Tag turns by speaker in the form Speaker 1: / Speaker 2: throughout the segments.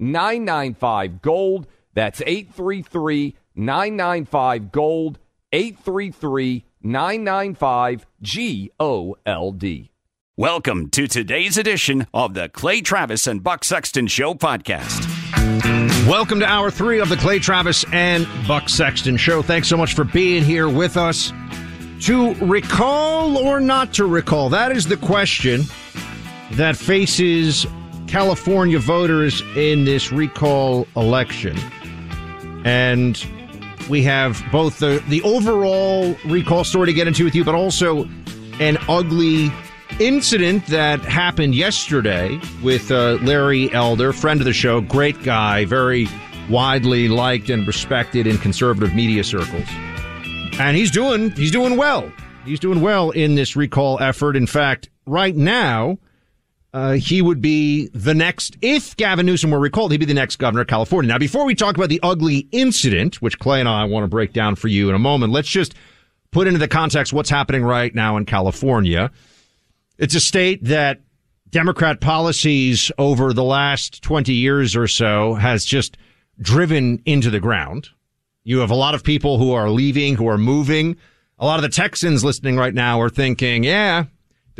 Speaker 1: 995 Gold. That's 833 995 Gold. 833 995 G O L D.
Speaker 2: Welcome to today's edition of the Clay Travis and Buck Sexton Show podcast.
Speaker 3: Welcome to hour three of the Clay Travis and Buck Sexton Show. Thanks so much for being here with us. To recall or not to recall, that is the question that faces California voters in this recall election. And we have both the, the overall recall story to get into with you, but also an ugly incident that happened yesterday with uh, Larry Elder, friend of the show, great guy, very widely liked and respected in conservative media circles. And he's doing he's doing well. He's doing well in this recall effort. In fact, right now, uh, he would be the next, if Gavin Newsom were recalled, he'd be the next governor of California. Now, before we talk about the ugly incident, which Clay and I want to break down for you in a moment, let's just put into the context what's happening right now in California. It's a state that Democrat policies over the last 20 years or so has just driven into the ground. You have a lot of people who are leaving, who are moving. A lot of the Texans listening right now are thinking, yeah,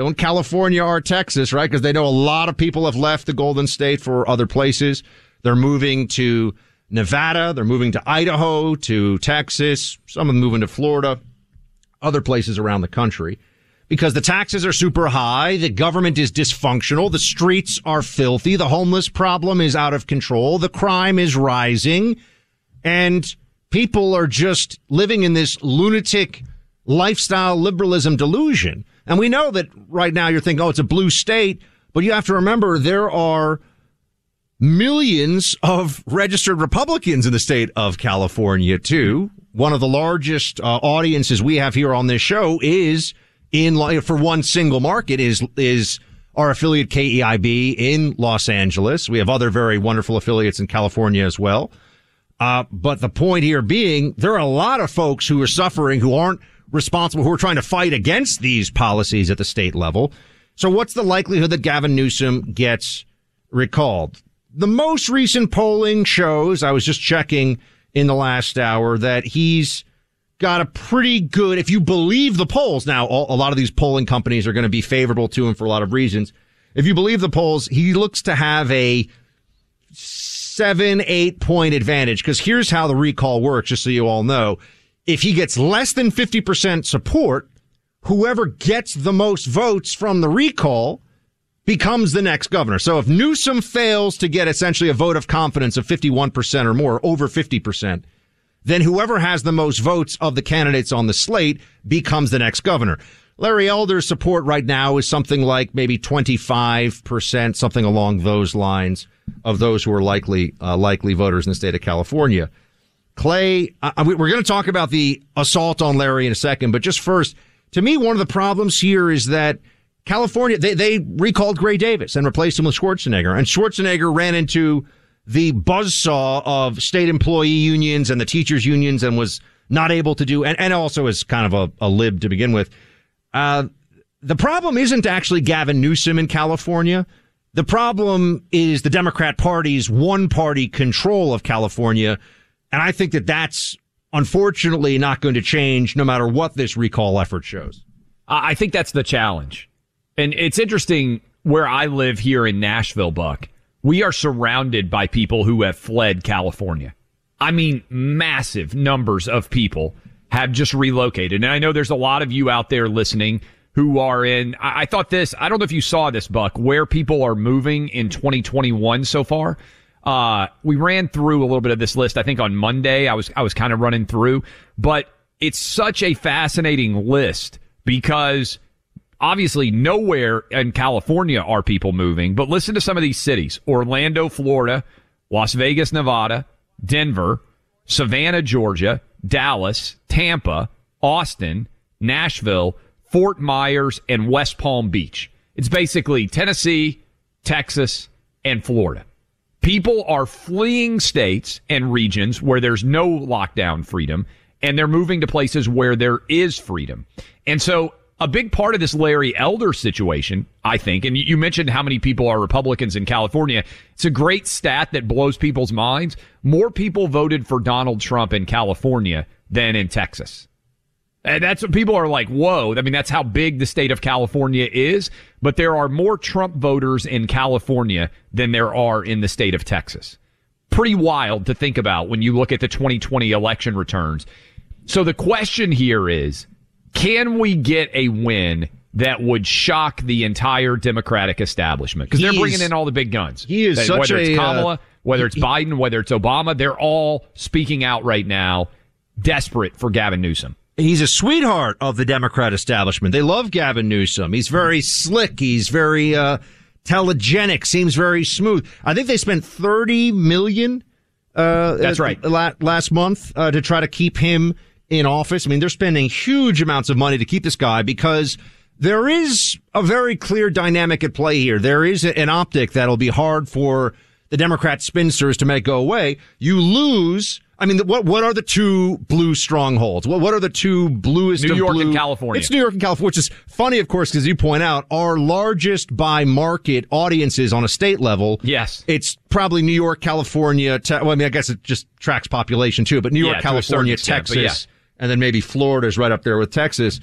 Speaker 3: don't California or Texas, right? Because they know a lot of people have left the Golden State for other places. They're moving to Nevada. They're moving to Idaho, to Texas. Some of them moving to Florida, other places around the country. Because the taxes are super high. The government is dysfunctional. The streets are filthy. The homeless problem is out of control. The crime is rising. And people are just living in this lunatic lifestyle liberalism delusion. And we know that right now you're thinking, oh, it's a blue state, but you have to remember there are millions of registered Republicans in the state of California too. One of the largest uh, audiences we have here on this show is in for one single market is is our affiliate KEIB in Los Angeles. We have other very wonderful affiliates in California as well. Uh, but the point here being, there are a lot of folks who are suffering who aren't responsible who are trying to fight against these policies at the state level. So what's the likelihood that Gavin Newsom gets recalled? The most recent polling shows, I was just checking in the last hour, that he's got a pretty good, if you believe the polls, now a lot of these polling companies are going to be favorable to him for a lot of reasons. If you believe the polls, he looks to have a seven, eight point advantage. Because here's how the recall works, just so you all know if he gets less than 50% support, whoever gets the most votes from the recall becomes the next governor. So if Newsom fails to get essentially a vote of confidence of 51% or more, over 50%, then whoever has the most votes of the candidates on the slate becomes the next governor. Larry Elder's support right now is something like maybe 25%, something along those lines of those who are likely, uh, likely voters in the state of California. Clay, uh, we're going to talk about the assault on Larry in a second, but just first, to me, one of the problems here is that California, they, they recalled Gray Davis and replaced him with Schwarzenegger. And Schwarzenegger ran into the buzzsaw of state employee unions and the teachers unions and was not able to do, and, and also is kind of a, a lib to begin with. Uh, the problem isn't actually Gavin Newsom in California. The problem is the Democrat Party's one party control of California. And I think that that's unfortunately not going to change no matter what this recall effort shows.
Speaker 1: I think that's the challenge. And it's interesting where I live here in Nashville, Buck. We are surrounded by people who have fled California. I mean, massive numbers of people have just relocated. And I know there's a lot of you out there listening who are in, I, thought this, I don't know if you saw this, Buck, where people are moving in 2021 so far. Uh, we ran through a little bit of this list. I think on Monday, I was, I was kind of running through, but it's such a fascinating list because obviously nowhere in California are people moving, but listen to some of these cities. Orlando, Florida, Las Vegas, Nevada, Denver, Savannah, Georgia, Dallas, Tampa, Austin, Nashville, Fort Myers, and West Palm Beach. It's basically Tennessee, Texas, and Florida. People are fleeing states and regions where there's no lockdown freedom, and they're moving to places where there is freedom. And so a big part of this Larry Elder situation, I think, and you mentioned how many people are Republicans in California. It's a great stat that blows people's minds. More people voted for Donald Trump in California than in Texas. And that's what people are like, whoa. I mean, that's how big the state of California is. But there are more Trump voters in California than there are in the state of Texas. Pretty wild to think about when you look at the 2020 election returns. So the question here is, can we get a win that would shock the entire Democratic establishment? Because they're bringing in all the big guns.
Speaker 3: He is such
Speaker 1: whether it's
Speaker 3: a, uh,
Speaker 1: Kamala, whether it's
Speaker 3: he-
Speaker 1: Biden, whether it's Obama, they're all speaking out right now, desperate for Gavin Newsom.
Speaker 3: He's a sweetheart of the Democrat establishment. They love Gavin Newsom. He's very slick. He's very uh, telegenic. Seems very smooth. I think they spent thirty million. Uh,
Speaker 1: That's right.
Speaker 3: last month uh, to try to keep him in office. I mean, they're spending huge amounts of money to keep this guy because there is a very clear dynamic at play here. There is an optic that'll be hard for the Democrat spinsters to make go away. You lose. I mean, what what are the two blue strongholds? What what are the two bluest
Speaker 1: New York
Speaker 3: blue?
Speaker 1: and California.
Speaker 3: It's New York and California, which is funny, of course, because you point out our largest by market audiences on a state level.
Speaker 1: Yes.
Speaker 3: it's probably New York, California. Te- well, I mean, I guess it just tracks population too, but New York,
Speaker 1: Yeah,
Speaker 3: California,
Speaker 1: extent,
Speaker 3: Texas,
Speaker 1: yeah.
Speaker 3: and then maybe Florida is right up there with Texas.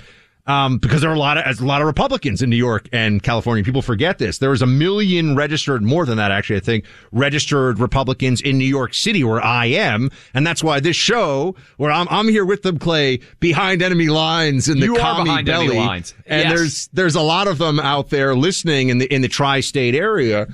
Speaker 3: Um, because there are a lot of a lot of Republicans in New York and California. People forget this. There was a million registered, more than that actually, I think, registered Republicans in New York City, where I am, and that's why this show, where I'm, I'm here with them, Clay, behind enemy lines in the
Speaker 1: You
Speaker 3: commie belly,
Speaker 1: lines.
Speaker 3: and
Speaker 1: Yes.
Speaker 3: there's there's a lot of them out there listening in the in the tri-state area.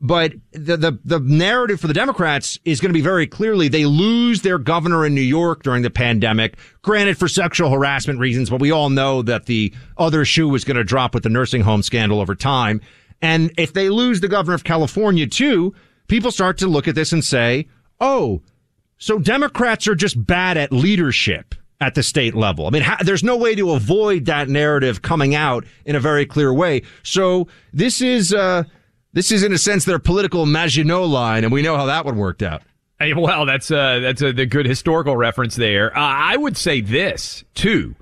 Speaker 3: But the, the, the narrative for the Democrats is going to be very clearly they lose their governor in New York during the pandemic, granted for sexual harassment reasons, but we all know that the other shoe was going to drop with the nursing home scandal over time. And if they lose the governor of California too, people start to look at this and say, oh, so Democrats are just bad at leadership at the state level. I mean, how, there's no way to avoid that narrative coming out in a very clear way. So this is, uh, this is in a sense their political Maginot line, and we know how that one worked out.
Speaker 1: Hey, well, that's uh, that's a the good historical reference there. Uh, I would say this too.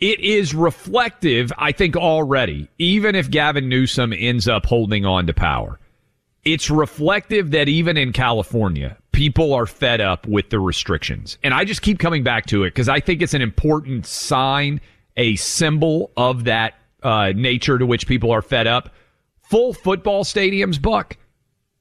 Speaker 1: It is reflective, I think, already. Even if Gavin Newsom ends up holding on to power, it's reflective that even in California, people are fed up with the restrictions. And I just keep coming back to it because I think it's an important sign, a symbol of that uh, nature to which people are fed up. Full football stadiums, Buck,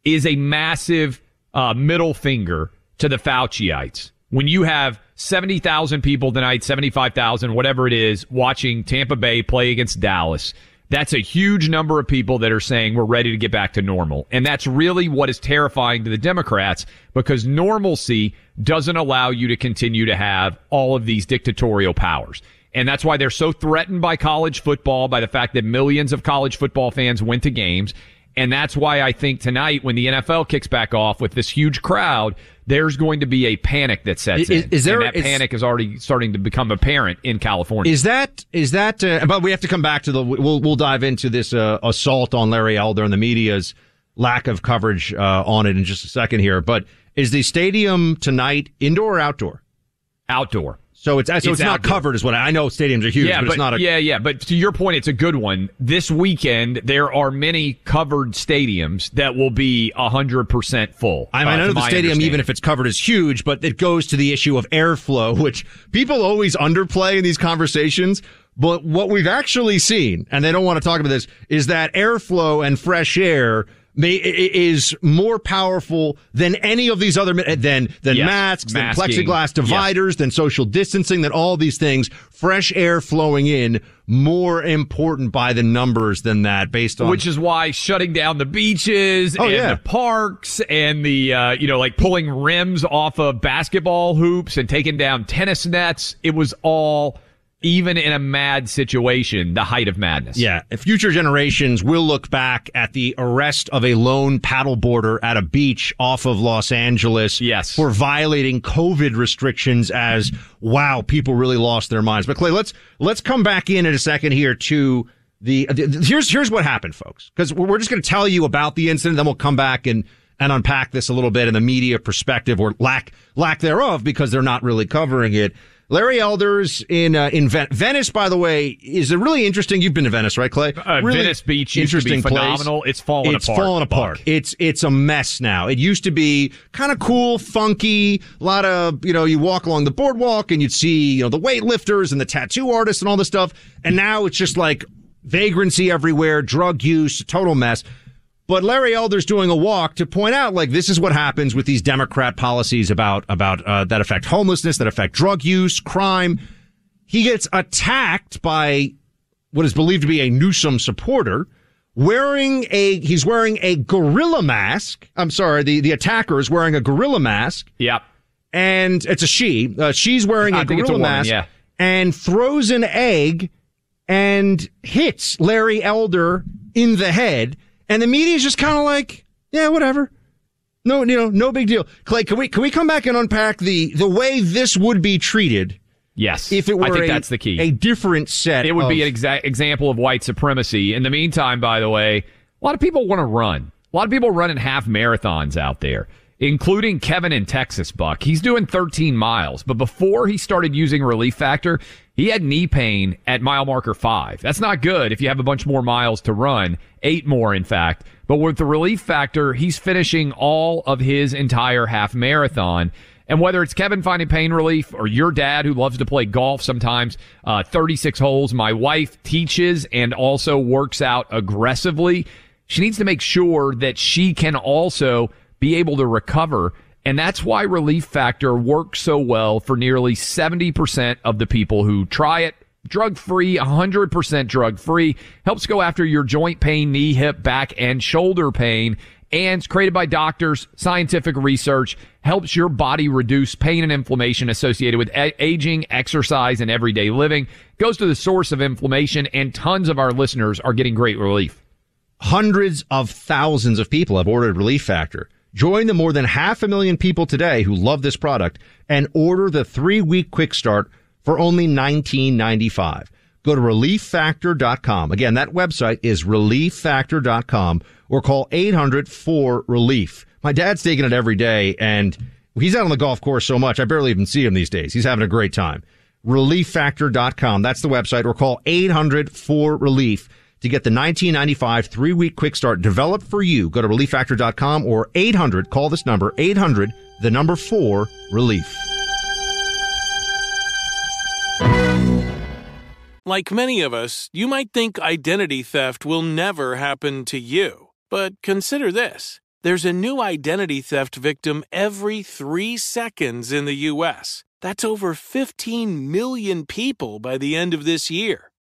Speaker 1: is a massive uh, middle finger to the Fauciites. When you have 70,000 people tonight, 75,000, whatever it is, watching Tampa Bay play against Dallas, that's a huge number of people that are saying we're ready to get back to normal. And that's really what is terrifying to the Democrats because normalcy doesn't allow you to continue to have all of these dictatorial powers. And that's why they're so threatened by college football, by the fact that millions of college football fans went to games. And that's why I think tonight, when the NFL kicks back off with this huge crowd, there's going to be a panic that sets
Speaker 3: Is-
Speaker 1: in.
Speaker 3: is there-
Speaker 1: and that
Speaker 3: is-
Speaker 1: panic is already starting to become apparent in California.
Speaker 3: Is that is that? Uh, but we have to come back to the. We'll we'll dive into this uh, assault on Larry Elder and the media's lack of coverage uh, on it in just a second here. But is the stadium tonight indoor or outdoor?
Speaker 1: outdoor?
Speaker 3: So it's so it's,
Speaker 1: It's
Speaker 3: not covered, is what I, I know. Stadiums are huge,
Speaker 1: yeah,
Speaker 3: but, it's not a.
Speaker 1: yeah, yeah. But to your point, it's a good one. This weekend, there are many covered stadiums that will be hundred percent full.
Speaker 3: I mean,
Speaker 1: uh,
Speaker 3: I know the stadium, even if it's covered, is huge, but it goes to the issue of airflow, which people always underplay in these conversations. But what we've actually seen, and they don't want to talk about this, is that airflow and fresh air may, i- i- is more powerful than any of these other than than
Speaker 1: Yes,
Speaker 3: masks, than plexiglass dividers, than social distancing, than all these things. Fresh air flowing in more important by the numbers than that, based on
Speaker 1: Which is why shutting down the beaches
Speaker 3: Oh,
Speaker 1: and
Speaker 3: yeah.
Speaker 1: the parks and the, uh, you know, like pulling rims off of basketball hoops and taking down tennis nets, it was all, even in a mad situation, the height of madness.
Speaker 3: Yeah, future generations will look back at the arrest of a lone paddleboarder at a beach off of Los Angeles
Speaker 1: Yes.
Speaker 3: for violating COVID restrictions as wow, people really lost their minds. But Clay, let's let's come back in in a second here to the, the here's here's what happened, folks, because we're we're just going to tell you about the incident, then we'll come back and and unpack this a little bit in the media perspective or lack lack thereof because they're not really covering it. Larry Elders in uh, in Ven- Venice, by the way, is a really interesting. You've been to Venice, right, Clay?
Speaker 1: Uh,
Speaker 3: really
Speaker 1: Venice Beach to be
Speaker 3: interesting place.
Speaker 1: phenomenal. It's fallen
Speaker 3: it's
Speaker 1: apart,
Speaker 3: fallen apart. It's it's a mess now. It used to be kind of cool, funky. A lot of you know, you walk along the boardwalk and you'd see you know the weightlifters and the tattoo artists and all this stuff. And now it's just like vagrancy everywhere, drug use, total mess. But Larry Elder's doing a walk to point out, like, this is what happens with these Democrat policies about about uh, that affect homelessness, that affect drug use, crime. He gets attacked by what is believed to be a Newsom supporter wearing a he's wearing a gorilla mask. I'm sorry, the the attacker is wearing a gorilla mask,
Speaker 1: Yep.
Speaker 3: and it's a she. Uh, she's wearing a gorilla
Speaker 1: a woman,
Speaker 3: mask,
Speaker 1: yeah.
Speaker 3: and throws an egg and hits Larry Elder in the head. And the media is just kind of like, yeah, whatever. No, you know, no big deal. Clay, can we can we come back and unpack the the way this would be treated
Speaker 1: Yes.
Speaker 3: if it were
Speaker 1: I think
Speaker 3: a,
Speaker 1: that's the key.
Speaker 3: a different set?
Speaker 1: It would be an exa- example of white supremacy. In the meantime, by the way, a lot of people want to run. A lot of people running half marathons out there, including Kevin in Texas, Buck. He's doing 13 miles, but before he started using Relief Factor, he had knee pain at mile marker five. That's not good if you have a bunch more miles to run, eight more, in fact. But with the Relief Factor, he's finishing all of his entire half marathon. And whether it's Kevin finding pain relief or your dad who loves to play golf sometimes, uh, 36 holes, my wife teaches and also works out aggressively. She needs to make sure that she can also be able to recover. And that's why Relief Factor works so well for nearly 70% of the people who try it. Drug free, 100% drug free, helps go after your joint pain, knee, hip, back, and shoulder pain and it's created by doctors, scientific research, helps your body reduce pain and inflammation associated with aging, exercise, and everyday living. Goes to the source of inflammation, and tons of our listeners are getting great relief.
Speaker 3: Hundreds of thousands of people have ordered Relief Factor. Join the more than half a million people today who love this product and order the three week quick start for only $19.95. Go to relieffactor.com. Again, that website is relieffactor.com or call 800 4 relief. My dad's taking it every day and he's out on the golf course so much. I barely even see him these days. He's having a great time. Relieffactor.com. That's the website or call 800 4 relief to get the 1995 three week quick start developed for you. Go to relieffactor.com or 800, call this number, 800, the number four, relief.
Speaker 4: Like many of us, you might think identity theft will never happen to you. But consider this there's a new identity theft victim every three seconds in the U.S. That's over 15 million people by the end of this year,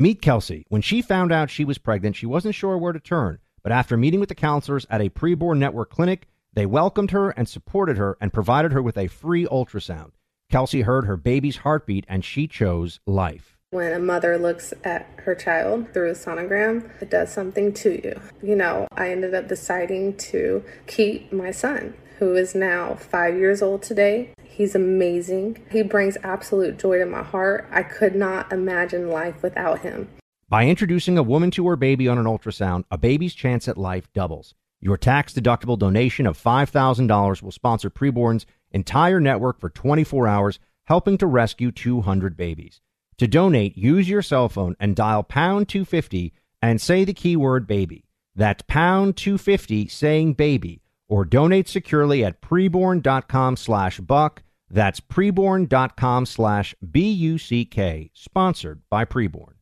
Speaker 3: Meet Kelsey. When she found out she was pregnant, she wasn't sure where to turn. But after meeting with the counselors at a preborn network clinic, they welcomed her and supported her and provided her with a free ultrasound. Kelsey heard her baby's heartbeat and she chose life.
Speaker 5: When a mother looks at her child through a sonogram, it does something to you. You know, I ended up deciding to keep my son, who is now five years old today. He's amazing. He brings absolute joy to my heart. I could not imagine life without him.
Speaker 3: By introducing a woman to her baby on an ultrasound, a baby's chance at life doubles. Your tax deductible donation of $5,000 will sponsor Preborn's entire network for 24 hours, helping to rescue 200 babies. To donate, use your cell phone and dial pound 250 and say the keyword baby. That's pound 250 saying baby or donate securely at preborn.com slash buck. That's preborn.com slash B-U-C-K, sponsored by Preborn.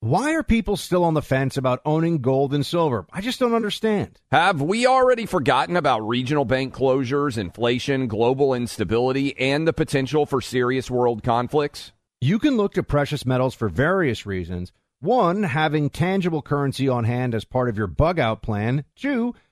Speaker 3: Why are people still on the fence about owning gold and silver? I just don't understand.
Speaker 1: Have we already forgotten about regional bank closures, inflation, global instability, and the potential for serious world conflicts?
Speaker 3: You can look to precious metals for various reasons. One, having tangible currency on hand as part of your bug out plan. Two,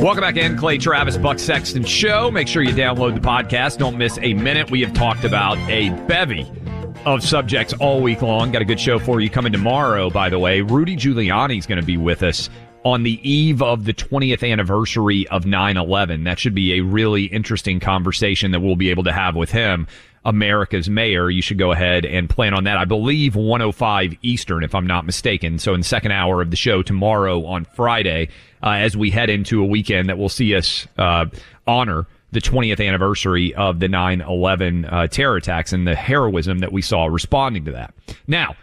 Speaker 1: Welcome back in, Clay Travis, Buck Sexton Show. Make sure you download the podcast. Don't miss a minute. We have talked about a bevy of subjects all week long. Got a good show for you coming tomorrow, by the way. Rudy Giuliani is going to be with us on the eve of the 20th anniversary of 9 11. That should be a really interesting conversation that we'll be able to have with him. America's mayor. You should go ahead and plan on that. I believe 105 Eastern, if I'm not mistaken. So in the second hour of the show tomorrow on Friday, uh, as we head into a weekend that will see us uh, honor the 20th anniversary of the 9/11 uh, terror attacks and the heroism that we saw responding to that. Now,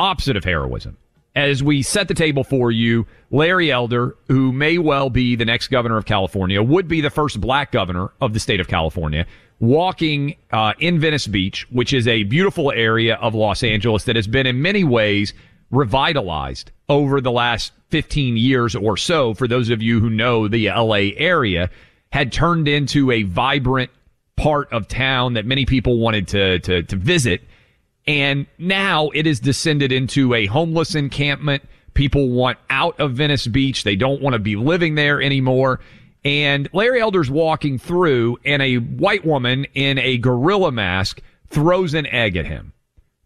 Speaker 1: opposite of heroism, as we set the table for you, Larry Elder, who may well be the next governor of California, would be the first black governor of the state of California walking uh, in Venice Beach, which is a beautiful area of Los Angeles that has been in many ways revitalized over the last 15 years or so. For those of you who know the LA area, had turned into a vibrant part of town that many people wanted to, to, to visit. And now it has descended into a homeless encampment. People want out of Venice Beach. They don't want to be living there anymore. And Larry Elder's walking through, and a white woman in a gorilla mask throws an egg at him.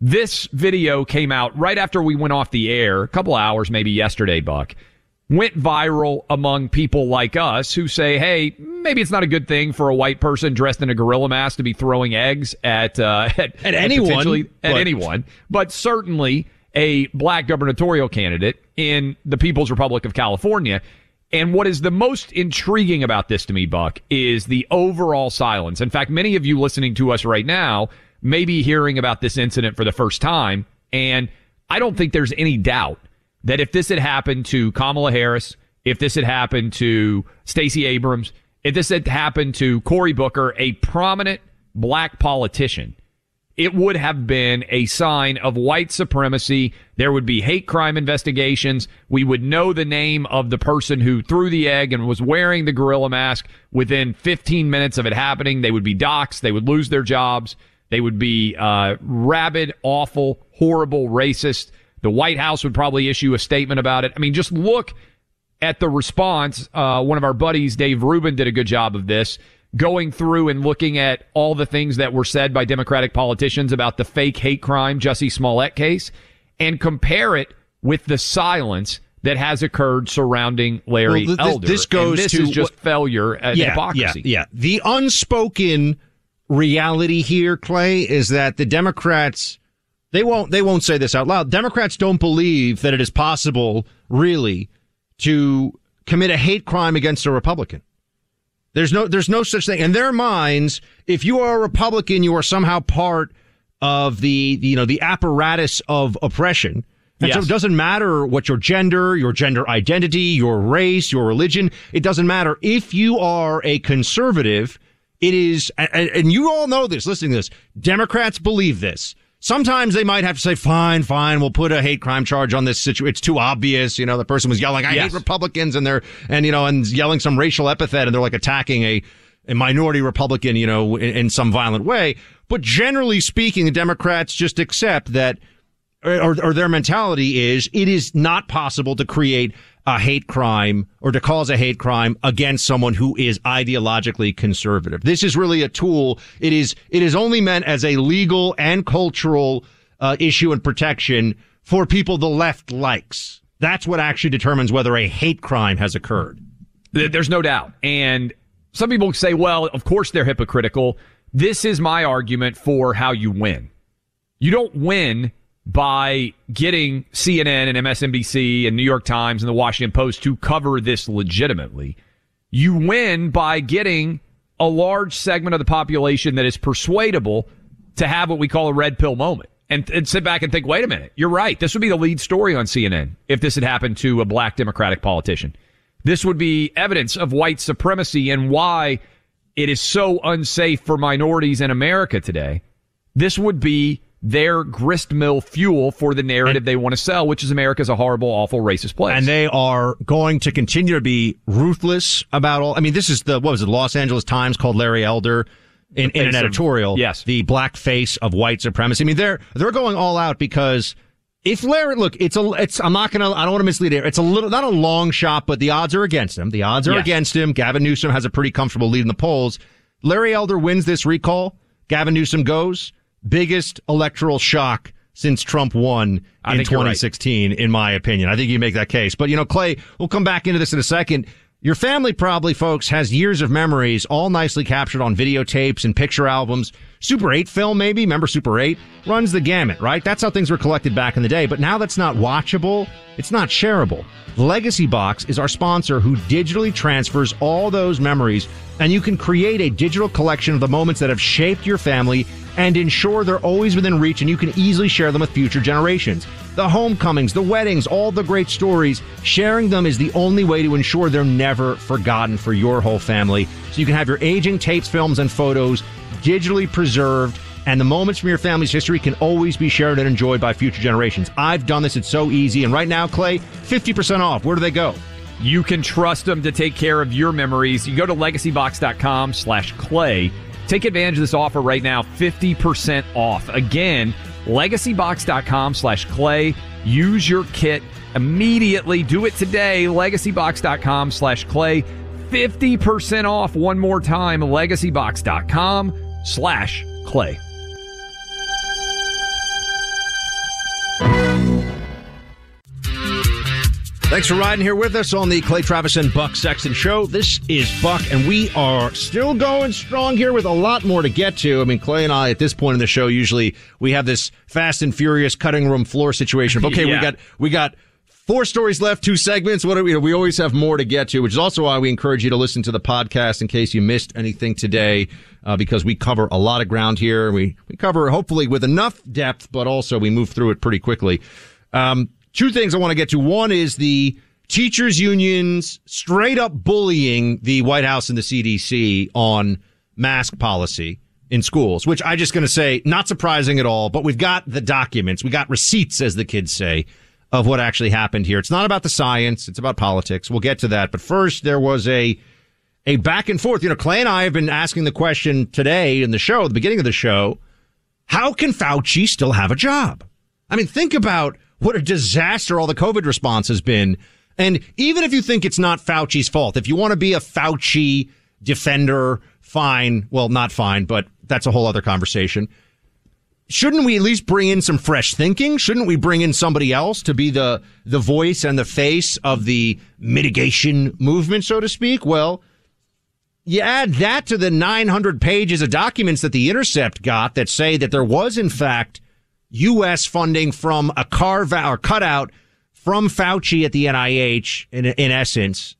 Speaker 1: This video came out right after we went off the air, a couple hours maybe yesterday, Buck. Went viral among people like us who say, hey, maybe it's not a good thing for a white person dressed in a gorilla mask to be throwing eggs at, uh, at,
Speaker 3: at, anyone.
Speaker 1: At but... anyone. But certainly a black gubernatorial candidate in the People's Republic of California and what is the most intriguing about this to me, Buck, is the overall silence. In fact, many of you listening to us right now may be hearing about this incident for the first time. And I don't think there's any doubt that if this had happened to Kamala Harris, if this had happened to Stacey Abrams, if this had happened to Cory Booker, a prominent black politician, it would have been a sign of white supremacy. There would be hate crime investigations. We would know the name of the person who threw the egg and was wearing the gorilla mask within 15 minutes of it happening. They would be doxxed. They would lose their jobs. They would be uh, rabid, awful, horrible, racist. The White House would probably issue a statement about it. I mean, just look at the response. Uh, one of our buddies, Dave Rubin, did a good job of this going through and looking at all the things that were said by Democratic politicians about the fake hate crime Jussie Smollett case and compare it with the silence that has occurred surrounding Larry well, this,
Speaker 3: Elder. This goes
Speaker 1: this
Speaker 3: to
Speaker 1: is just failure and
Speaker 3: yeah,
Speaker 1: hypocrisy.
Speaker 3: Yeah, yeah. The unspoken reality here, Clay, is that the Democrats they won't they won't say this out loud. Democrats don't believe that it is possible, really, to commit a hate crime against a Republican. There's no, there's no such thing in their minds. If you are a Republican, you are somehow part of the, you know, the apparatus of oppression. And yes. so it doesn't matter what your gender, your gender identity, your race, your religion. It doesn't matter. If you are a conservative, it is, and, and you all know this, listening to this, Democrats believe this. Sometimes they might have to say, fine, fine, we'll put a hate crime charge on this situation. It's too obvious. You know, the person was yelling, I yes. hate Republicans and they're, and, you know, and yelling some racial epithet and they're like attacking a, a minority Republican, you know, in, in some violent way. But generally speaking, the Democrats just accept that or, or, their mentality is it is not possible to create a hate crime or to cause a hate crime against someone who is ideologically conservative. This is really a tool. It is, it is only meant as a legal and cultural uh, issue and protection for people the left likes. That's what actually determines whether a hate crime has occurred.
Speaker 1: There's no doubt. And some people say, well, of course they're hypocritical. This is my argument for how you win. You don't win by getting CNN and MSNBC and New York Times and the Washington Post to cover this legitimately. You win by getting a large segment of the population that is persuadable to have what we call a red pill moment and, and sit back and think, wait a minute, you're right. This would be the lead story on CNN if this had happened to a black Democratic politician. This would be evidence of white supremacy and why it is so unsafe for minorities in America today. This would be their grist mill fuel for the narrative and, they want to sell, which is America's a horrible, awful, racist place.
Speaker 3: And they are going to continue to be ruthless about all. I mean, this is the, what was it, Los Angeles Times called Larry Elder in, in an editorial.
Speaker 1: Of, yes.
Speaker 3: The black face of white supremacy. I mean, they're, they're going all out because if Larry, look, it's a, it's, I'm not going to, I don't want to mislead here. It's a little, not a long shot, but the odds are against him. The odds are yes. against him. Gavin Newsom has a pretty comfortable lead in the polls. Larry Elder wins this recall. Gavin Newsom goes biggest electoral shock since Trump won I in 2016, right. in my opinion. I think you make that case. But, you know, Clay, we'll come back into this in a second. Your family probably, folks, has years of memories, all nicely captured on videotapes and picture albums. Super 8 film, maybe? Remember Super 8? Runs the gamut, right? That's how things were collected back in the day. But now that's not watchable. It's not shareable. Legacy Box is our sponsor who digitally transfers all those memories, and you can create a digital collection of the moments that have shaped your family and ensure they're always within reach and you can easily share them with future generations. The homecomings, the weddings, all the great stories, sharing them is the only way to ensure they're never forgotten for your whole family. So you can have your aging tapes, films, and photos digitally preserved and the moments from your family's history can always be shared and enjoyed by future generations. I've done this. It's so easy. And right now, Clay, 50% off. Where do they go?
Speaker 1: You can trust them to take care of your memories. You go to legacybox.com slash clay Take advantage of this offer right now, 50% off. Again, legacybox.com slash clay. Use your kit immediately. Do it today. Legacybox.com slash clay. 50% off one more time. Legacybox.com slash clay.
Speaker 3: Thanks for riding here with us on the Clay Travis and Buck Sexton Show. This is Buck, and we are still going strong here with a lot more to get to. I mean, Clay and I, at this point in the show, usually we have this fast and furious cutting room floor situation. Okay, yeah. we got we got four stories left, two segments. What are we? We always have more to get to, which is also why we encourage you to listen to the podcast in case you missed anything today, uh, because we cover a lot of ground here. We we cover hopefully with enough depth, but also we move through it pretty quickly. Um, two things I want to get to. One is the teachers unions straight up bullying the White House and the CDC on mask policy in schools, which I just going to say, not surprising at all, but we've got the documents. We got receipts, as the kids say, of what actually happened here. It's not about the science. It's about politics. We'll get to that. But first, there was a, a back and forth. You know, Clay and I have been asking the question today in the show, the beginning of the show, how can Fauci still have a job? I mean, think about what a disaster all the COVID response has been. And even if you think it's not Fauci's fault, if you want to be a Fauci defender, fine. Well, not fine, but that's a whole other conversation. Shouldn't we at least bring in some fresh thinking? Shouldn't we bring in somebody else to be the, the voice and the face of the mitigation movement, so to speak? Well, you add that to the 900 pages of documents that the Intercept got that say that there was, in fact, U.S. funding from a carve out or cutout from Fauci at the NIH, in, in essence,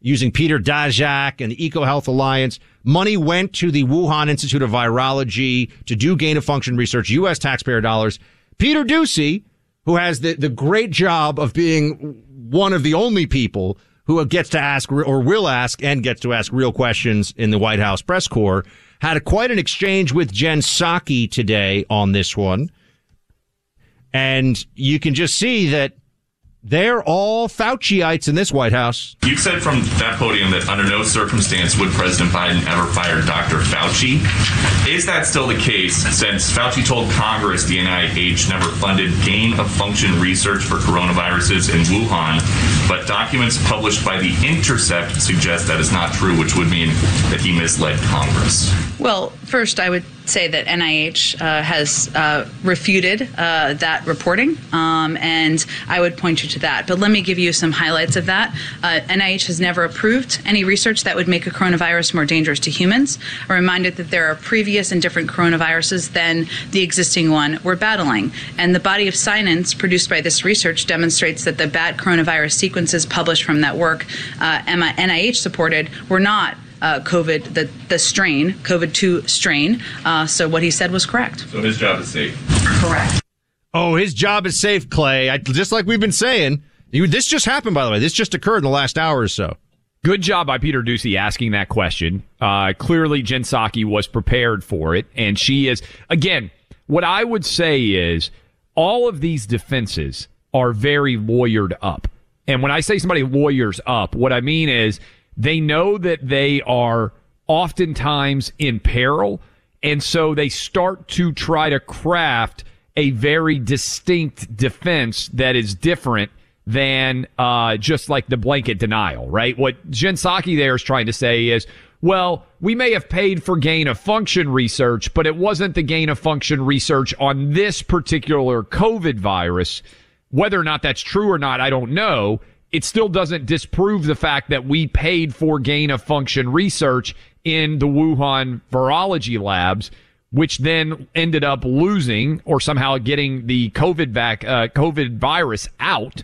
Speaker 3: using Peter Daszak and the EcoHealth Alliance. Money went to the Wuhan Institute of Virology to do gain of function research, U.S. taxpayer dollars. Peter Doocy, who has the, the great job of being one of the only people who gets to ask or will ask and gets to ask real questions in the White House press corps, had a, quite an exchange with Jen Psaki today on this one. And you can just see that they're all Fauciites in this White House.
Speaker 6: You said from that podium that under no circumstance would President Biden ever fire Dr. Fauci. Is that still the case since Fauci told Congress the NIH never funded gain of function research for coronaviruses in Wuhan, but documents published by The Intercept suggest that is not true, which would mean that he misled Congress?
Speaker 7: Well, first, I would say that NIH uh, has uh, refuted uh, that reporting, um, and I would point you to that. But let me give you some highlights of that. Uh, NIH has never approved any research that would make a coronavirus more dangerous to humans. I'm reminded that there are previous and different coronaviruses than the existing one we're battling. And the body of science produced by this research demonstrates that the bat coronavirus sequences published from that work, uh, NIH supported, were not uh, COVID, the, the strain, COVID 2 strain. Uh, so what he said was correct.
Speaker 6: So his job is safe.
Speaker 7: Correct.
Speaker 3: Oh, his job is safe, Clay. I, just like we've been saying. You, this just happened, by the way. This just occurred in the last hour or so.
Speaker 1: Good job by Peter Doocy asking that question. Uh, clearly, Jen Psaki was prepared for it, and she is. Again, what I would say is all of these defenses are very lawyered up. And when I say somebody lawyers up, what I mean is they know that they are oftentimes in peril. And so they start to try to craft a very distinct defense that is different than uh, just like the blanket denial, right? What Jen Psaki there is trying to say is, well, we may have paid for gain of function research, but it wasn't the gain of function research on this particular COVID virus. Whether or not that's true or not, I don't know it still doesn't disprove the fact that we paid for gain of function research in the Wuhan virology labs, which then ended up losing or somehow getting the COVID back, uh, COVID virus out.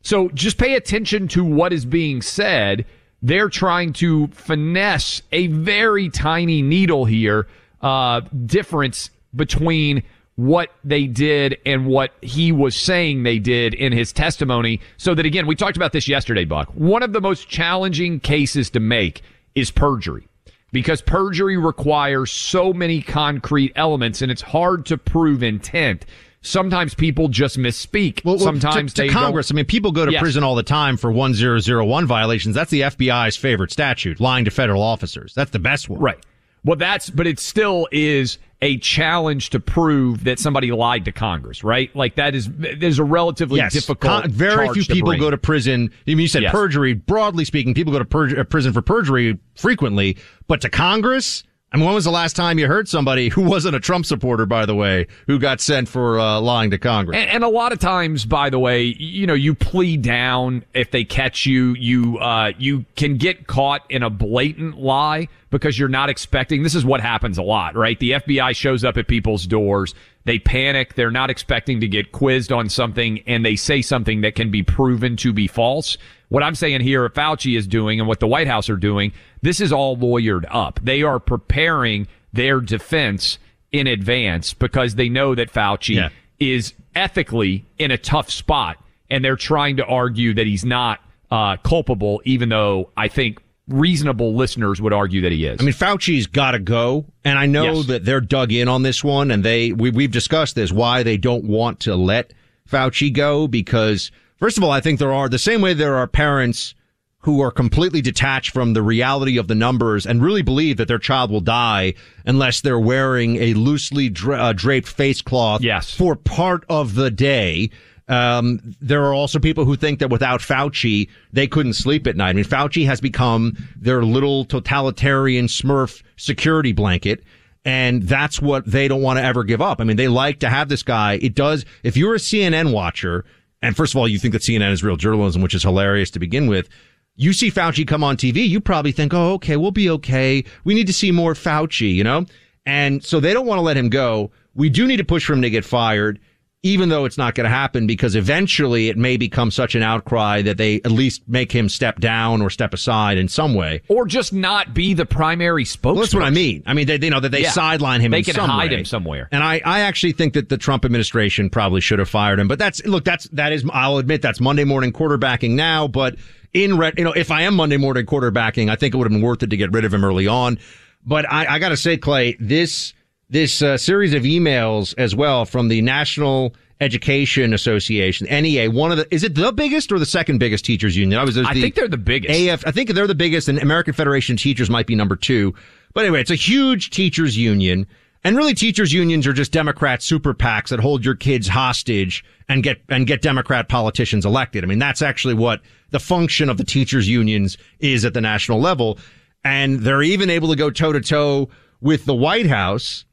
Speaker 1: So just pay attention to what is being said. They're trying to finesse a very tiny needle here, uh, difference between what they did and what he was saying they did in his testimony. So that again, we talked about this yesterday, Buck. One of the most challenging cases to make is perjury because perjury requires so many concrete elements and it's hard to prove intent. Sometimes people just misspeak. Well, Sometimes
Speaker 3: to, to Congress. I mean, people go to yes. prison all the time for 1001 violations. That's the FBI's favorite statute, lying to federal officers. That's the best one.
Speaker 1: Right. Well, that's, but it still is a challenge to prove that somebody lied to Congress, right? Like that is there's a relatively yes. difficult. Con-
Speaker 3: very few people
Speaker 1: bring.
Speaker 3: go to prison. I mean, you said yes. perjury. Broadly speaking, people go to pur- uh, prison for perjury frequently, but to Congress, I mean, when was the last time you heard somebody who wasn't a Trump supporter, by the way, who got sent for uh, lying to Congress?
Speaker 1: And, and, a lot of times, by the way, you know, you plead down if they catch you. You uh, you can get caught in a blatant lie because you're not expecting. This is what happens a lot, right? The FBI shows up at people's doors. They panic. They're not expecting to get quizzed on something, and they say something that can be proven to be false. What I'm saying here, Fauci is doing and what the White House are doing, this is all lawyered up. They are preparing their defense in advance because they know that Fauci yeah. is ethically in a tough spot and they're trying to argue that he's not uh, culpable, even though I think reasonable listeners would argue that he is.
Speaker 3: I mean, Fauci's got to go, and I know
Speaker 1: Yes.
Speaker 3: that they're dug in on this one, and they we, we've discussed this why they don't want to let Fauci go because first of all, I think there are the same way there are parents who are completely detached from the reality of the numbers and really believe that their child will die unless they're wearing a loosely dra- uh, draped face cloth
Speaker 1: Yes.
Speaker 3: for part of the day. Um, there are also people who think that without Fauci, they couldn't sleep at night. I mean, Fauci has become their little totalitarian smurf security blanket. And that's what they don't want to ever give up. I mean, they like to have this guy. It does, if you're a CNN watcher, and first of all, you think that CNN is real journalism, which is hilarious to begin with. You see Fauci come on TV, you probably think, oh, okay, we'll be okay. We need to see more Fauci, you know? And so they don't want to let him go. We do need to push for him to get fired, even though it's not going to happen because eventually it may become such an outcry that they at least make him step down or step aside in some way.
Speaker 1: or just not be the primary spokesman.
Speaker 3: Well, that's what I mean. I mean, they, you know, that they
Speaker 1: Yeah.
Speaker 3: sideline him.
Speaker 1: They can hide
Speaker 3: way.
Speaker 1: him somewhere.
Speaker 3: And I, I actually think that the Trump administration probably should have fired him. But that's look, that's that is. I'll admit that's Monday morning quarterbacking now. But in red, you know, if I am Monday morning quarterbacking, I think it would have been worth it to get rid of him early on. But I, I got to say, Clay, this this uh, series of emails as well from the National Education Association, NEA, one of the is it the biggest or the second biggest teachers union? I was.
Speaker 1: I
Speaker 3: the
Speaker 1: think they're the biggest.
Speaker 3: AF, I think they're the biggest, and American Federation of Teachers might be number two. But anyway, it's a huge teachers union. And really, teachers unions are just Democrat super PACs that hold your kids hostage and get and get Democrat politicians elected. I mean, that's actually what the function of the teachers unions is at the national level. And they're even able to go toe to toe with the White House.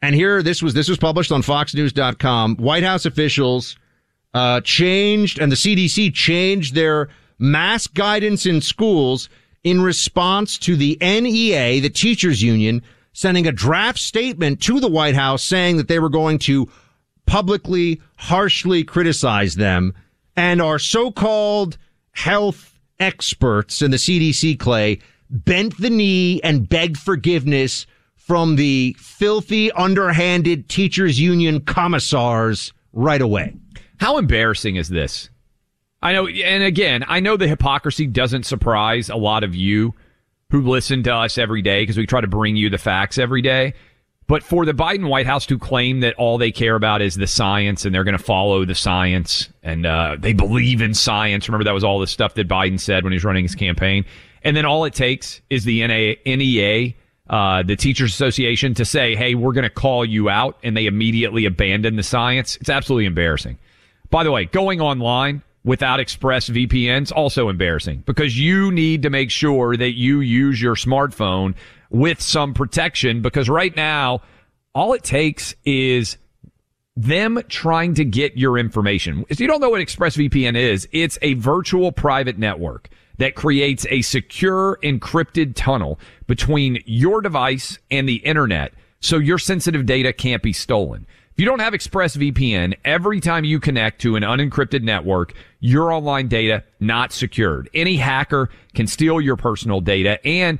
Speaker 3: And here, this was this was published on FoxNews.com. White House officials uh, changed, and the CDC changed their mask guidance in schools in response to the NEA, the teachers union, sending a draft statement to the White House saying that they were going to publicly, harshly criticize them. And our so-called health experts in the CDC, Clay, bent the knee and begged forgiveness from the filthy, underhanded teachers union commissars right away.
Speaker 1: How embarrassing is this? I know, and again, I know the hypocrisy doesn't surprise a lot of you who listen to us every day because we try to bring you the facts every day. But for the Biden White House to claim that all they care about is the science and they're going to follow the science and uh, they believe in science. Remember, that was all the stuff that Biden said when he was running his campaign. And then all it takes is the NA, NEA, uh, the Teachers Association, to say, hey, we're going to call you out. And they immediately abandon the science. It's absolutely embarrassing. By the way, going online without Express VPNs also embarrassing because you need to make sure that you use your smartphone with some protection because right now all it takes is them trying to get your information. If you don't know what ExpressVPN is, it's a virtual private network that creates a secure encrypted tunnel between your device and the internet so your sensitive data can't be stolen. If you don't have ExpressVPN, every time you connect to an unencrypted network, your online data not secured. Any hacker can steal your personal data and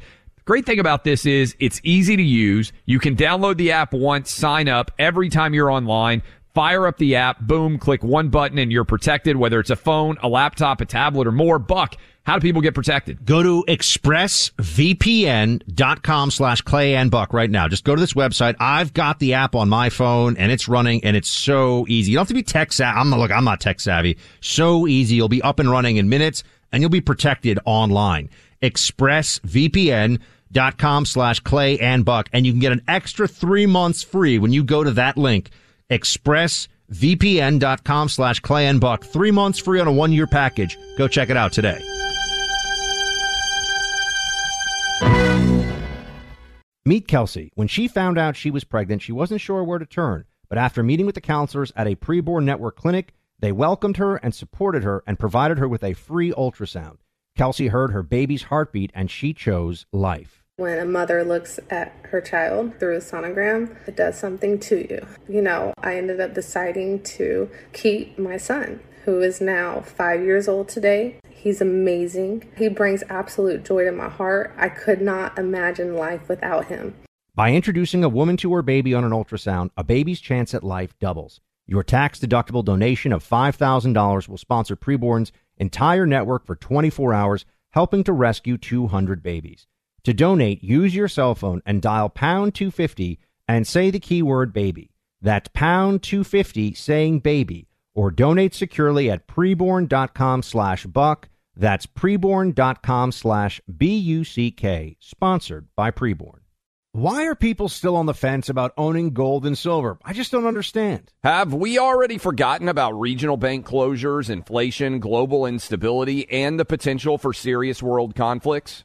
Speaker 1: Great thing about this is it's easy to use. You can download the app once, sign up every time you're online, fire up the app, boom, click one button and you're protected, whether it's a phone, a laptop, a tablet, or more. Buck, how do people get protected?
Speaker 3: Go to expressvpn.com slash Clay and Buck right now. Just go to this website. I've got the app on my phone and it's running and it's so easy. You don't have to be tech savvy. I'm not, look, I'm not tech savvy. So easy. You'll be up and running in minutes and you'll be protected online. expressvpn.com slash Clay and Buck. And you can get an extra three months free when you go to that link. expressvpn.com slash Clay and Buck. Three months free on a one year package. Go check it out today. Meet Kelsey. When she found out she was pregnant, she wasn't sure where to turn. But after meeting with the counselors at a preborn network clinic, they welcomed her and supported her and provided her with a free ultrasound. Kelsey heard her baby's heartbeat and she chose life.
Speaker 5: When a mother looks at her child through a sonogram, it does something to you. You know, I ended up deciding to keep my son, who is now five years old today. He's amazing. He brings absolute joy to my heart. I could not imagine life without him.
Speaker 3: By introducing a woman to her baby on an ultrasound, a baby's chance at life doubles. Your tax deductible donation of $5,000 will sponsor Preborn's entire network for 24 hours, helping to rescue 200 babies. To donate, use your cell phone and dial pound 250 and say the keyword baby. That's pound 250 saying baby or donate securely at preborn.com slash buck. That's preborn.com slash B-U-C-K, sponsored by Preborn. Why are people still on the fence about owning gold and silver? I just don't understand.
Speaker 1: Have we already forgotten about regional bank closures, inflation, global instability, and the potential for serious world conflicts?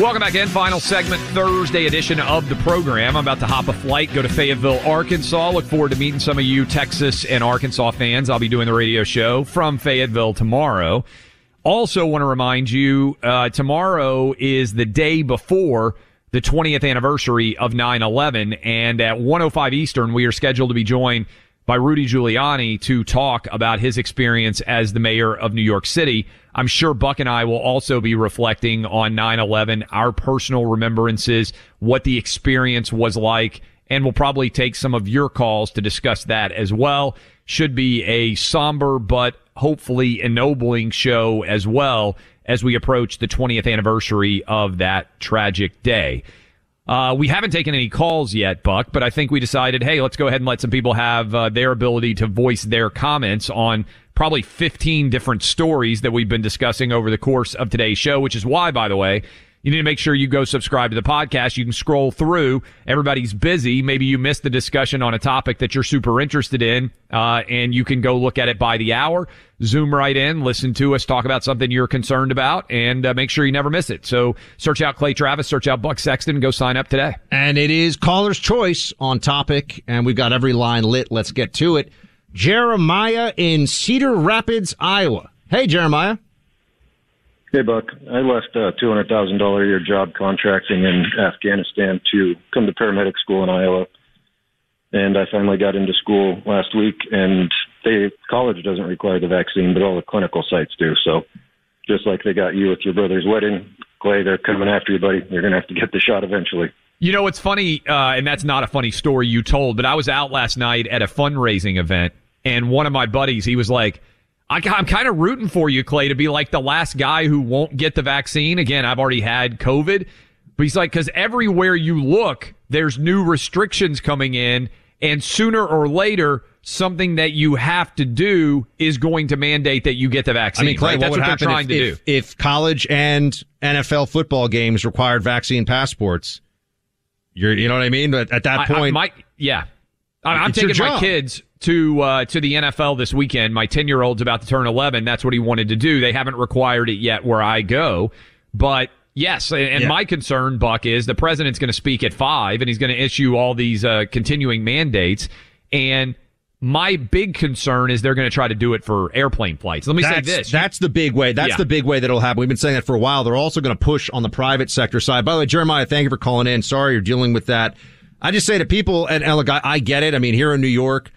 Speaker 1: Welcome back in. Final segment, Thursday edition of the program. I'm about to hop a flight, go to Fayetteville, Arkansas. Look forward to meeting some of you Texas and Arkansas fans. I'll be doing the radio show from Fayetteville tomorrow. Also, want to remind you uh, tomorrow is the day before the 20th anniversary of 9 11. And at 105 Eastern, we are scheduled to be joined by Rudy Giuliani to talk about his experience as the mayor of New York City. I'm sure Buck and I will also be reflecting on 9-11, our personal remembrances, what the experience was like, and we'll probably take some of your calls to discuss that as well. Should be a somber but hopefully ennobling show as well as we approach the 20th anniversary of that tragic day. Uh, we haven't taken any calls yet, Buck, but I think we decided, hey, let's go ahead and let some people have uh, their ability to voice their comments on probably 15 different stories that we've been discussing over the course of today's show, which is why, by the way, you need to make sure you go subscribe to the podcast. You can scroll through. Everybody's busy. Maybe you missed the discussion on a topic that you're super interested in, uh, and you can go look at it by the hour. Zoom right in, listen to us talk about something you're concerned about, and uh, make sure you never miss it. So search out Clay Travis, search out Buck Sexton, go sign up today.
Speaker 3: And it is caller's choice on topic, and we've got every line lit. Let's get to it. Jeremiah in Cedar Rapids, Iowa. Hey, Jeremiah.
Speaker 8: Hey, Buck. I left a $200,000 a year job contracting in Afghanistan to come to paramedic school in Iowa. And I finally got into school last week, and they college doesn't require the vaccine, but all the clinical sites do. So just like they got you with your brother's wedding, Clay, they're coming after you, buddy. You're going to have to get the shot eventually.
Speaker 1: You know, it's funny, uh, and that's not a funny story you told, but I was out last night at a fundraising event, and one of my buddies, he was like, I, am kind of rooting for you, Clay, to be like the last guy who won't get the vaccine. Again, I've already had COVID, but he's like, because everywhere you look, there's new restrictions coming in, and sooner or later, something that you have to do is going to mandate that you get the vaccine.
Speaker 3: I mean, Clay,
Speaker 1: right?
Speaker 3: what
Speaker 1: That's
Speaker 3: would
Speaker 1: what
Speaker 3: happen
Speaker 1: trying
Speaker 3: if,
Speaker 1: to
Speaker 3: if,
Speaker 1: do.
Speaker 3: if college and NFL football games required vaccine passports? You're, you know what I mean? But at that
Speaker 1: I- I-
Speaker 3: point,
Speaker 1: my, yeah. I- I'm taking my kids to uh, to the NFL this weekend. My 10 year old's about to turn 11. That's what he wanted to do. They haven't required it yet where I go, but. Yes, and and
Speaker 3: Yeah.
Speaker 1: my concern, Buck, is the president's going to speak at five, and he's going to issue all these uh, continuing mandates. And my big concern is they're going to try to do it for airplane flights. Let me
Speaker 3: that's,
Speaker 1: say this:
Speaker 3: That's the big way. That's
Speaker 1: Yeah.
Speaker 3: the big way that'll happen. We've been saying that for a while. They're also going to push on the private sector side. By the way, Jeremiah, thank you for calling in. Sorry you're dealing with that. I just say to people, and, and look, I, I get it. I mean, here in New York,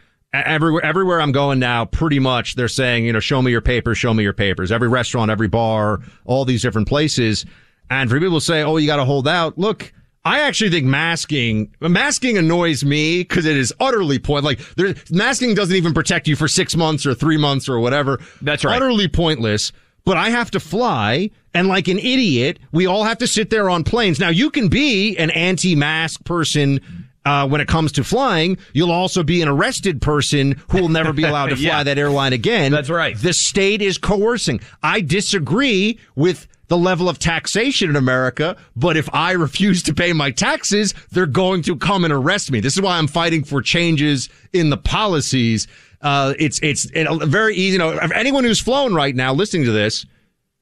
Speaker 3: everywhere, everywhere I'm going now, pretty much they're saying, you know, show me your papers, show me your papers. Every restaurant, every bar, all these different places. And for people to say, oh, you got to hold out. Look, I actually think masking, masking annoys me because it is utterly point. Like, there, masking doesn't even protect you for six months or three months or whatever.
Speaker 1: That's right.
Speaker 3: Utterly pointless. But I have to fly, and like an idiot, we all have to sit there on planes. Now, you can be an anti-mask person. Uh, when it comes to flying, you'll also be an arrested person who will never be allowed to fly
Speaker 1: Yeah.
Speaker 3: that airline again.
Speaker 1: That's right.
Speaker 3: The state is coercing. I disagree with the level of taxation in America, but if I refuse to pay my taxes, they're going to come and arrest me. This is why I'm fighting for changes in the policies. Uh, it's, it's it, very easy. You know, anyone who's flown right now listening to this,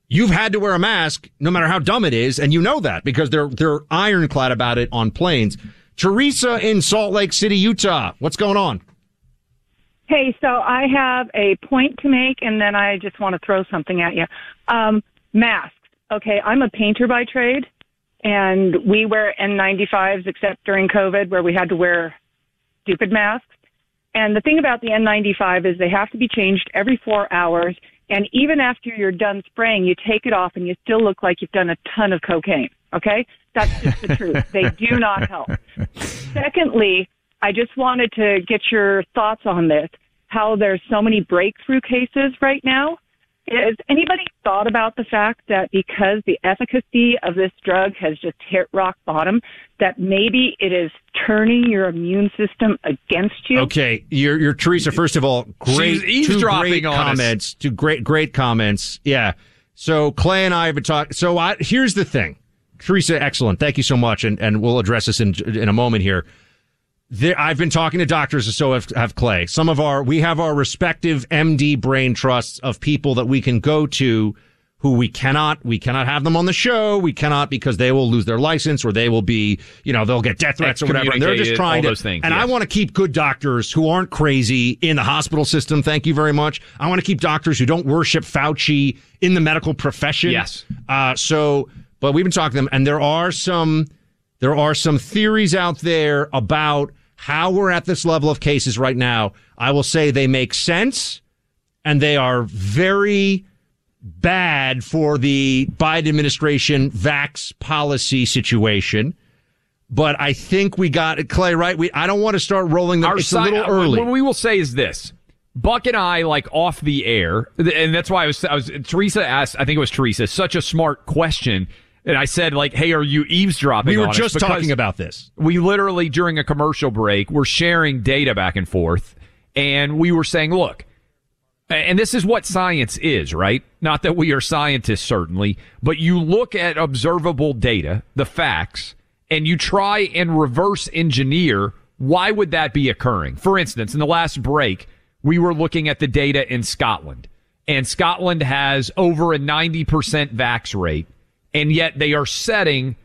Speaker 3: you've had to wear a mask no matter how dumb it is. And you know that because they're, they're ironclad about it on planes. Teresa in Salt Lake City, Utah. What's going on?
Speaker 9: Hey, so I have a point to make, and then I just want to throw something at you. Um, masks. Okay, I'm a painter by trade, and we wear N95s except during COVID where we had to wear stupid masks. And the thing about the N95 is they have to be changed every four hours. And even after you're done spraying, you take it off and you still look like you've done a ton of cocaine. Okay? That's just the truth. They do not help. Secondly, I just wanted to get your thoughts on this how there's so many breakthrough cases right now. Has anybody thought about the fact that because the efficacy of this drug has just hit rock bottom, that maybe it is turning your immune system against you?
Speaker 3: Okay, you're, you're Teresa. First of all, great,
Speaker 1: She's
Speaker 3: two
Speaker 1: eavesdropping
Speaker 3: great
Speaker 1: on us.
Speaker 3: comments. Two great, great comments. Yeah. So Clay and I have been talking. So I, here's the thing, Teresa. Excellent. Thank you so much, and and we'll address this in in a moment here. There, I've been talking to doctors, and so have, have Clay. Some of our, we have our respective MD brain trusts of people that we can go to who we cannot, we cannot have them on the show. We cannot because they will lose their license or they will be, you know, they'll get death threats or whatever. And they're just trying to,
Speaker 1: things,
Speaker 3: and I want to keep good doctors who aren't crazy in the hospital system. Thank you very much. I want to keep doctors who don't worship Fauci in the medical profession.
Speaker 1: Yes.
Speaker 3: Uh, so, but we've been talking to them and there are some, there are some theories out there about how we're at this level of cases right now. I will say they make sense and they are very bad for the Biden administration vax policy situation. But I think we got it, Clay right. We I don't want to start rolling them.
Speaker 1: Our
Speaker 3: it's
Speaker 1: side-
Speaker 3: a little uh, early.
Speaker 1: What we will say is this. Buck and I, like off the air, and that's why I was, I was, Teresa asked, I think it was Teresa, such a smart question. And I said, like, hey, are you eavesdropping?
Speaker 3: we were just talking about this.
Speaker 1: We literally, during a commercial break, were sharing data back and forth. And we were saying, look, and this is what science is, right? Not that we are scientists, certainly, but you look at observable data, the facts, and you try and reverse engineer why would that be occurring? For instance, in the last break, we were looking at the data in Scotland, and Scotland has over a 90% vax rate, and yet they are setting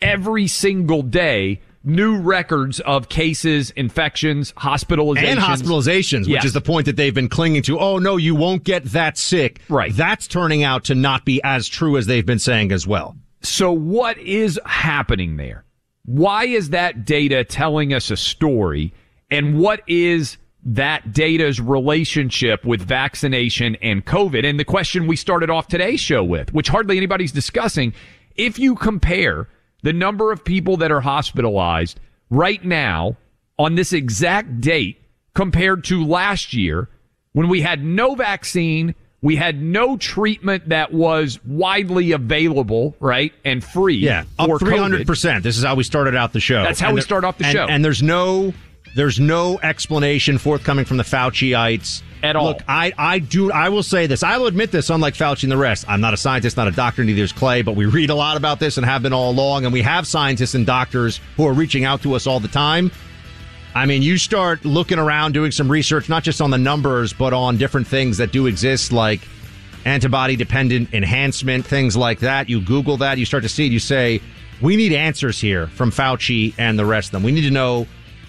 Speaker 1: every single day new records of cases, infections, hospitalizations.
Speaker 3: And hospitalizations, which
Speaker 1: Yes.
Speaker 3: is the point that they've been clinging to. Oh no, you won't get that sick.
Speaker 1: Right.
Speaker 3: That's turning out to not be as true as they've been saying as well.
Speaker 1: So what is happening there? Why is that data telling us a story? And what is that data's relationship with vaccination and COVID? And the question we started off today's show with, which hardly anybody's discussing, if you compare the number of people that are hospitalized right now on this exact date compared to last year when we had no vaccine, we had no treatment that was widely available, right, and free.
Speaker 3: Yeah, up
Speaker 1: for
Speaker 3: three
Speaker 1: COVID.
Speaker 3: hundred percent. This is how we started out the show.
Speaker 1: That's how
Speaker 3: And
Speaker 1: we
Speaker 3: there-
Speaker 1: start off the
Speaker 3: and-
Speaker 1: show.
Speaker 3: And there's no there's no explanation forthcoming from the Fauciites
Speaker 1: At all.
Speaker 3: Look, I, I do. I will say this. I will admit this. Unlike Fauci and the rest, I'm not a scientist, not a doctor. Neither is Clay. But we read a lot about this and have been all along. And we have scientists and doctors who are reaching out to us all the time. I mean, you start looking around, doing some research, not just on the numbers, but on different things that do exist, like antibody dependent enhancement, things like that. You Google that, you start to see it. You say, we need answers here from Fauci and the rest of them. We need to know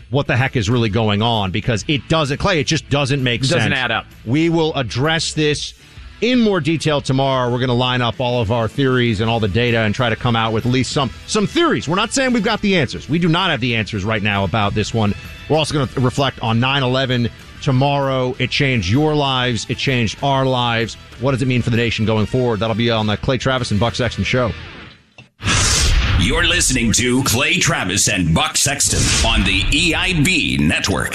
Speaker 3: what the heck is really going on because it doesn't, Clay, it just doesn't make
Speaker 1: It
Speaker 3: sense.
Speaker 1: doesn't add up.
Speaker 3: We will address this in more detail tomorrow. We're going to line up all of our theories and all the data and try to come out with at least some some theories. We're not saying we've got the answers. We do not have the answers right now about this one. We're also going to reflect on 9/11 tomorrow. It changed your lives. It changed our lives. What does it mean for the nation going forward? That'll be on the Clay Travis and Buck Sexton show.
Speaker 2: You're listening to Clay Travis and Buck Sexton on the EIB network.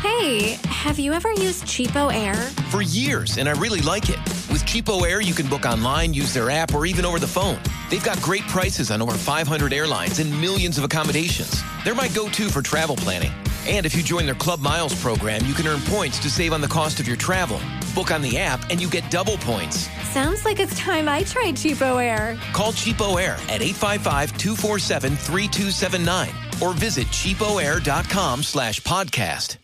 Speaker 10: Hey, have you ever used CheapOair?
Speaker 11: For years, and I really like it. With CheapOair, you can book online, use their app, or even over the phone. They've got great prices on over 500 airlines and millions of accommodations. They're my go to for travel planning. And if you join their Club Miles program, you can earn points to save on the cost of your travel. Book on the app, and you get double points.
Speaker 10: Sounds like it's time I tried CheapOair.
Speaker 11: Call CheapOair at 855-247-3279 or visit cheapoair.com slash podcast.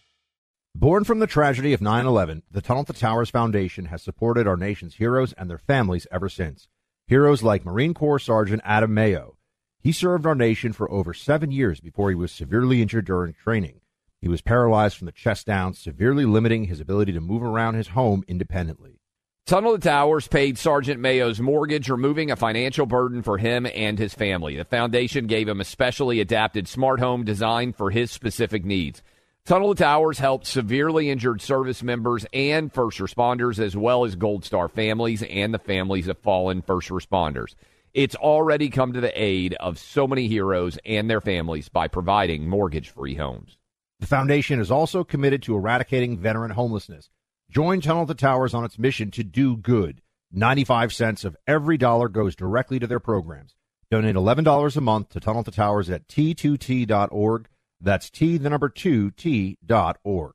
Speaker 3: Born from the tragedy of 9 11, the Tunnel to Towers Foundation has supported our nation's heroes and their families ever since. Heroes like Marine Corps Sergeant Adam Mayo. He served our nation for over seven years before he was severely injured during training. He was paralyzed from the chest down, severely limiting his ability to move around his home independently.
Speaker 1: Tunnel to Towers paid Sergeant Mayo's mortgage, removing a financial burden for him and his family. The foundation gave him a specially adapted smart home designed for his specific needs. Tunnel to Towers helped severely injured service members and first responders, as well as Gold Star families and the families of fallen first responders. It's already come to the aid of so many heroes and their families by providing mortgage free homes.
Speaker 3: The foundation is also committed to eradicating veteran homelessness. Join Tunnel to Towers on its mission to do good. 95 cents of every dollar goes directly to their programs. Donate $11 a month to Tunnel to Towers at t2t.org. That's T, the number two, T dot org.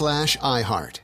Speaker 12: slash iHeart.